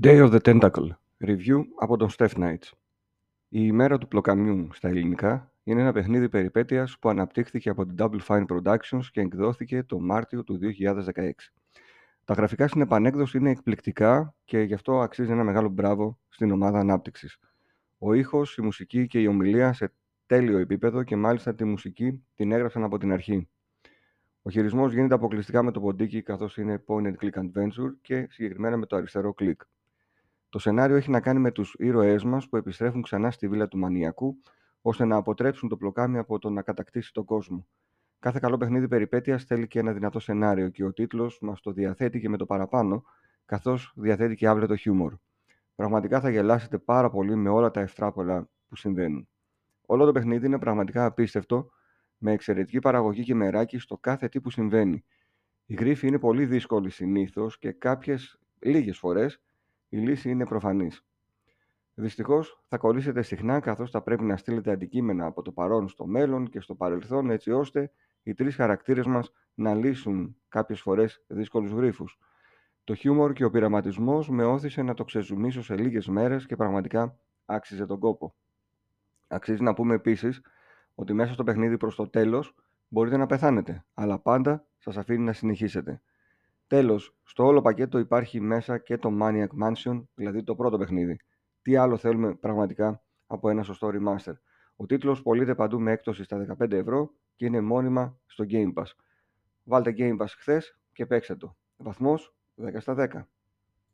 Day of the Tentacle. Review από τον Steph Knights. Η ημέρα του πλοκαμιού στα ελληνικά είναι ένα παιχνίδι περιπέτειας που αναπτύχθηκε από την Double Fine Productions και εκδόθηκε το Μάρτιο του 2016. Τα γραφικά στην επανέκδοση είναι εκπληκτικά και γι' αυτό αξίζει ένα μεγάλο μπράβο στην ομάδα ανάπτυξης. Ο ήχος, η μουσική και η ομιλία σε τέλειο επίπεδο και μάλιστα τη μουσική την έγραψαν από την αρχή. Ο χειρισμός γίνεται αποκλειστικά με το ποντίκι καθώς είναι point and click adventure και συγκεκριμένα με το αριστερό κλικ. Το σενάριο έχει να κάνει με τους ήρωές μας που επιστρέφουν ξανά στη βίλα του μανιακού, ώστε να αποτρέψουν το πλοκάμι από το να κατακτήσει τον κόσμο. Κάθε καλό παιχνίδι περιπέτειας θέλει και ένα δυνατό σενάριο και ο τίτλος μας το διαθέτει και με το παραπάνω, καθώς διαθέτει και άπλετο χιούμορ. Πραγματικά θα γελάσετε πάρα πολύ με όλα τα ευτράπολα που συμβαίνουν. Όλο το παιχνίδι είναι πραγματικά απίστευτο, με εξαιρετική παραγωγή και μεράκι στο κάθε τι που συμβαίνει. Η γρήφη είναι πολύ δύσκολη συνήθως και κάποιες λίγες φορές η λύση είναι προφανής. Δυστυχώς θα κολλήσετε συχνά καθώς θα πρέπει να στείλετε αντικείμενα από το παρόν στο μέλλον και στο παρελθόν έτσι ώστε οι τρεις χαρακτήρες μας να λύσουν κάποιες φορές δύσκολους γρήφου. Το χιούμορ και ο πειραματισμός με όθησε να το ξεζουμίσω σε λίγες μέρες και πραγματικά άξιζε τον κόπο. Αξίζει να πούμε επίσης ότι μέσα στο παιχνίδι προς το τέλος μπορείτε να πεθάνετε, αλλά πάντα σας αφήνει να συνεχίσετε. Τέλος, στο όλο πακέτο υπάρχει μέσα και το Maniac Mansion, δηλαδή το πρώτο παιχνίδι. Τι άλλο θέλουμε πραγματικά από ένα σωστό remaster; Ο τίτλος πωλείται παντού με έκπτωση στα 15 ευρώ και είναι μόνιμα στο Game Pass. Βάλτε Game Pass χθες και παίξτε το. Βαθμός 10 στα 10.